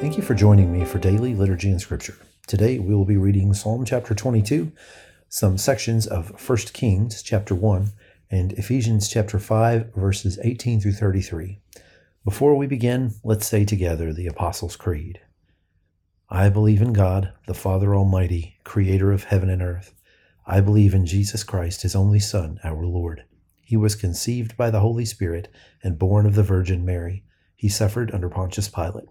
Thank you for joining me for daily liturgy and scripture. Today we will be reading Psalm chapter 22, some sections of 1 Kings chapter 1, and Ephesians chapter 5, verses 18 through 33. Before we begin, let's say together the Apostles' Creed. I believe in God, the Father Almighty, creator of heaven and earth. I believe in Jesus Christ, his only Son, our Lord. He was conceived by the Holy Spirit and born of the Virgin Mary. He suffered under Pontius Pilate,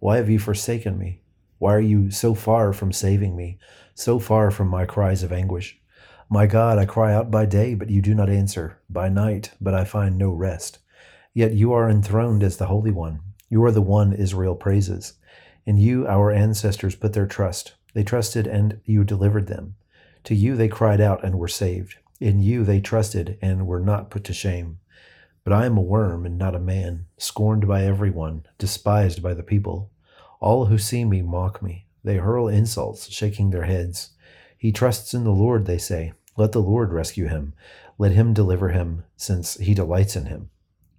why have you forsaken me? Why are you so far from saving me, so far from my cries of anguish? My God, I cry out by day, but you do not answer, by night, but I find no rest. Yet you are enthroned as the Holy One. You are the one Israel praises. In you our ancestors put their trust. They trusted and you delivered them. To you they cried out and were saved. In you they trusted and were not put to shame. But I am a worm and not a man, scorned by everyone, despised by the people. All who see me mock me. They hurl insults, shaking their heads. He trusts in the Lord, they say. Let the Lord rescue him. Let him deliver him, since he delights in him.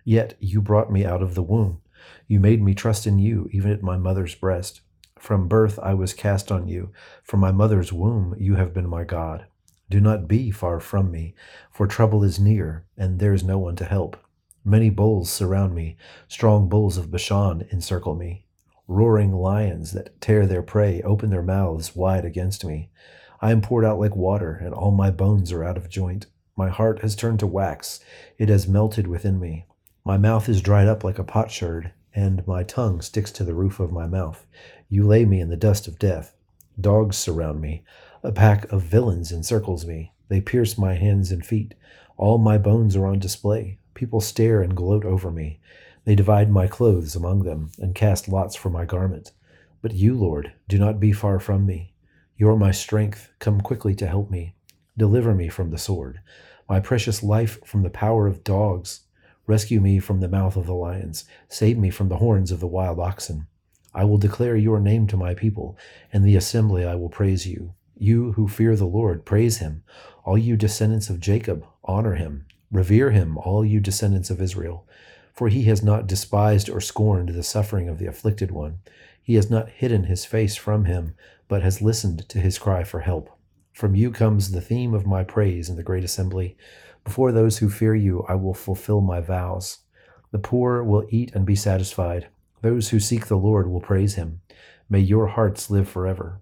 Yet you brought me out of the womb. You made me trust in you, even at my mother's breast. From birth I was cast on you. From my mother's womb you have been my God. Do not be far from me, for trouble is near, and there is no one to help. Many bulls surround me, strong bulls of Bashan encircle me. Roaring lions that tear their prey open their mouths wide against me. I am poured out like water, and all my bones are out of joint. My heart has turned to wax, it has melted within me. My mouth is dried up like a potsherd, and my tongue sticks to the roof of my mouth. You lay me in the dust of death. Dogs surround me. A pack of villains encircles me. They pierce my hands and feet. All my bones are on display. People stare and gloat over me. They divide my clothes among them and cast lots for my garment. But you, Lord, do not be far from me. You are my strength. Come quickly to help me. Deliver me from the sword, my precious life from the power of dogs. Rescue me from the mouth of the lions. Save me from the horns of the wild oxen. I will declare your name to my people. In the assembly I will praise you. You who fear the Lord, praise him. All you descendants of Jacob, honor him. Revere him, all you descendants of Israel. For he has not despised or scorned the suffering of the afflicted one. He has not hidden his face from him, but has listened to his cry for help. From you comes the theme of my praise in the great assembly. Before those who fear you, I will fulfill my vows. The poor will eat and be satisfied. Those who seek the Lord will praise him. May your hearts live forever.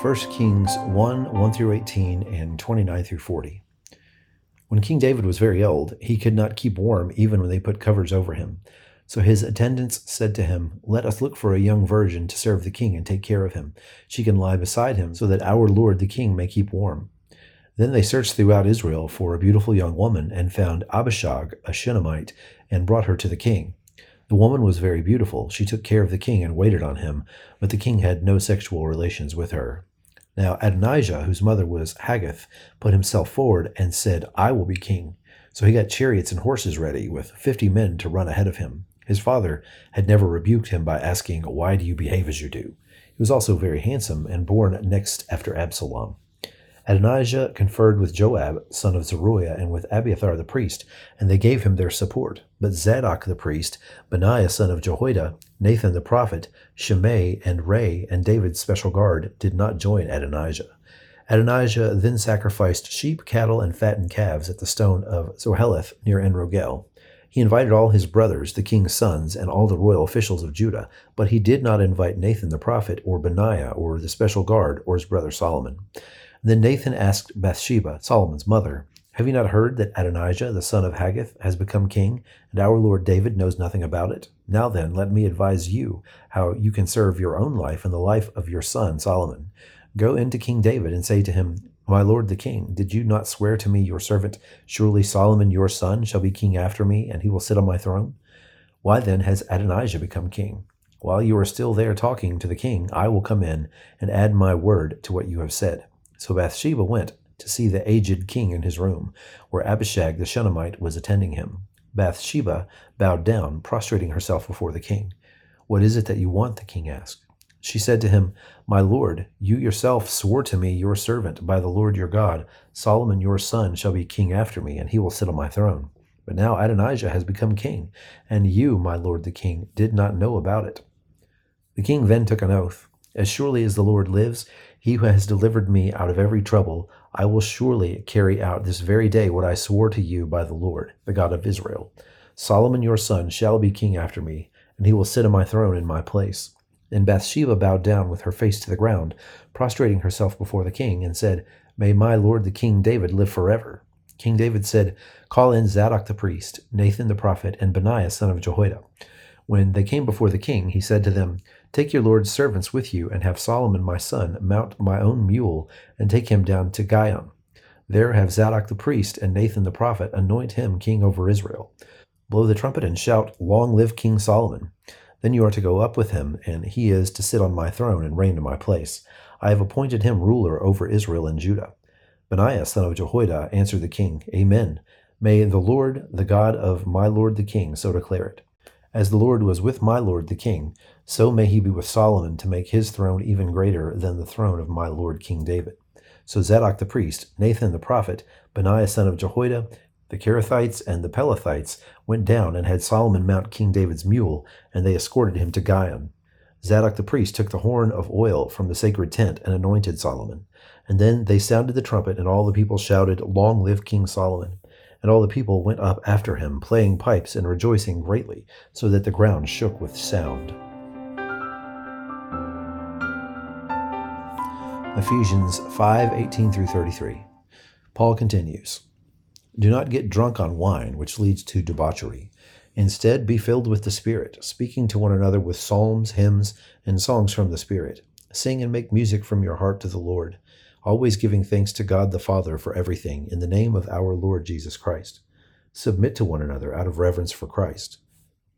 1 Kings 1 1 through 18 and 29 through 40. When King David was very old, he could not keep warm even when they put covers over him. So his attendants said to him, Let us look for a young virgin to serve the king and take care of him. She can lie beside him, so that our lord the king may keep warm. Then they searched throughout Israel for a beautiful young woman and found Abishag, a Shunammite, and brought her to the king. The woman was very beautiful. She took care of the king and waited on him, but the king had no sexual relations with her. Now Adonijah, whose mother was Haggith, put himself forward and said, I will be king. So he got chariots and horses ready, with fifty men to run ahead of him. His father had never rebuked him by asking, Why do you behave as you do? He was also very handsome and born next after Absalom. Adonijah conferred with Joab, son of Zeruiah, and with Abiathar the priest, and they gave him their support. But Zadok the priest, Benaiah son of Jehoiada, Nathan the prophet, Shimei, and Rei, and David's special guard did not join Adonijah. Adonijah then sacrificed sheep, cattle, and fattened calves at the stone of Zoheleth near Enrogel. He invited all his brothers, the king's sons, and all the royal officials of Judah, but he did not invite Nathan the prophet, or Benaiah, or the special guard, or his brother Solomon. Then Nathan asked Bathsheba, Solomon's mother, Have you not heard that Adonijah, the son of Haggith, has become king, and our Lord David knows nothing about it? Now then, let me advise you how you can serve your own life and the life of your son Solomon. Go into King David and say to him, my lord the king, did you not swear to me, your servant, surely Solomon your son shall be king after me, and he will sit on my throne? Why then has Adonijah become king? While you are still there talking to the king, I will come in and add my word to what you have said. So Bathsheba went to see the aged king in his room, where Abishag the Shunammite was attending him. Bathsheba bowed down, prostrating herself before the king. What is it that you want? the king asked. She said to him, My lord, you yourself swore to me, your servant, by the Lord your God, Solomon your son shall be king after me, and he will sit on my throne. But now Adonijah has become king, and you, my lord the king, did not know about it. The king then took an oath As surely as the Lord lives, he who has delivered me out of every trouble, I will surely carry out this very day what I swore to you by the Lord, the God of Israel. Solomon your son shall be king after me, and he will sit on my throne in my place. And Bathsheba bowed down with her face to the ground, prostrating herself before the king, and said, May my lord the king David live forever. King David said, Call in Zadok the priest, Nathan the prophet, and Benaiah son of Jehoiada. When they came before the king, he said to them, Take your lord's servants with you, and have Solomon my son mount my own mule, and take him down to Gihon. There have Zadok the priest and Nathan the prophet anoint him king over Israel. Blow the trumpet and shout, Long live King Solomon! Then you are to go up with him, and he is to sit on my throne and reign in my place. I have appointed him ruler over Israel and Judah. Benaiah son of Jehoiada answered the king, Amen. May the Lord, the God of my lord the king, so declare it. As the Lord was with my lord the king, so may he be with Solomon to make his throne even greater than the throne of my lord King David. So Zadok the priest, Nathan the prophet, Benaiah son of Jehoiada, the Kerethites and the Pelethites went down and had Solomon mount King David's mule, and they escorted him to Gihon. Zadok the priest took the horn of oil from the sacred tent and anointed Solomon. And then they sounded the trumpet, and all the people shouted, Long live King Solomon! And all the people went up after him, playing pipes and rejoicing greatly, so that the ground shook with sound. Ephesians 5 18 through 33. Paul continues. Do not get drunk on wine, which leads to debauchery. Instead, be filled with the Spirit, speaking to one another with psalms, hymns, and songs from the Spirit. Sing and make music from your heart to the Lord, always giving thanks to God the Father for everything, in the name of our Lord Jesus Christ. Submit to one another out of reverence for Christ.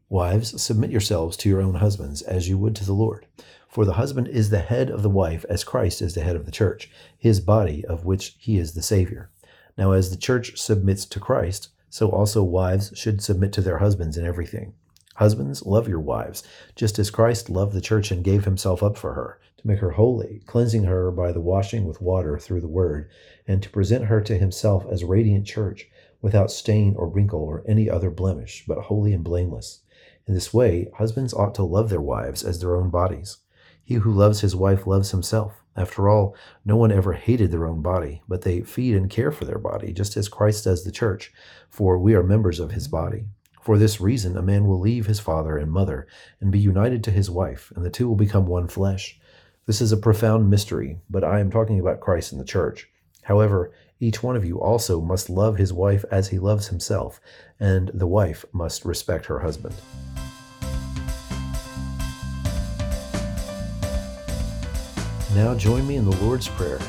Wives, submit yourselves to your own husbands, as you would to the Lord. For the husband is the head of the wife, as Christ is the head of the church, his body, of which he is the Savior. Now, as the church submits to Christ, so also wives should submit to their husbands in everything. Husbands, love your wives, just as Christ loved the church and gave himself up for her, to make her holy, cleansing her by the washing with water through the word, and to present her to himself as a radiant church, without stain or wrinkle or any other blemish, but holy and blameless. In this way, husbands ought to love their wives as their own bodies. He who loves his wife loves himself. After all, no one ever hated their own body, but they feed and care for their body, just as Christ does the church, for we are members of his body. For this reason, a man will leave his father and mother and be united to his wife, and the two will become one flesh. This is a profound mystery, but I am talking about Christ and the church. However, each one of you also must love his wife as he loves himself, and the wife must respect her husband. Now join me in the Lord's Prayer.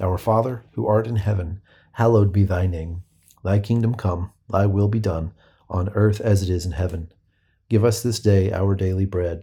Our Father, who art in heaven, hallowed be thy name. Thy kingdom come, thy will be done, on earth as it is in heaven. Give us this day our daily bread,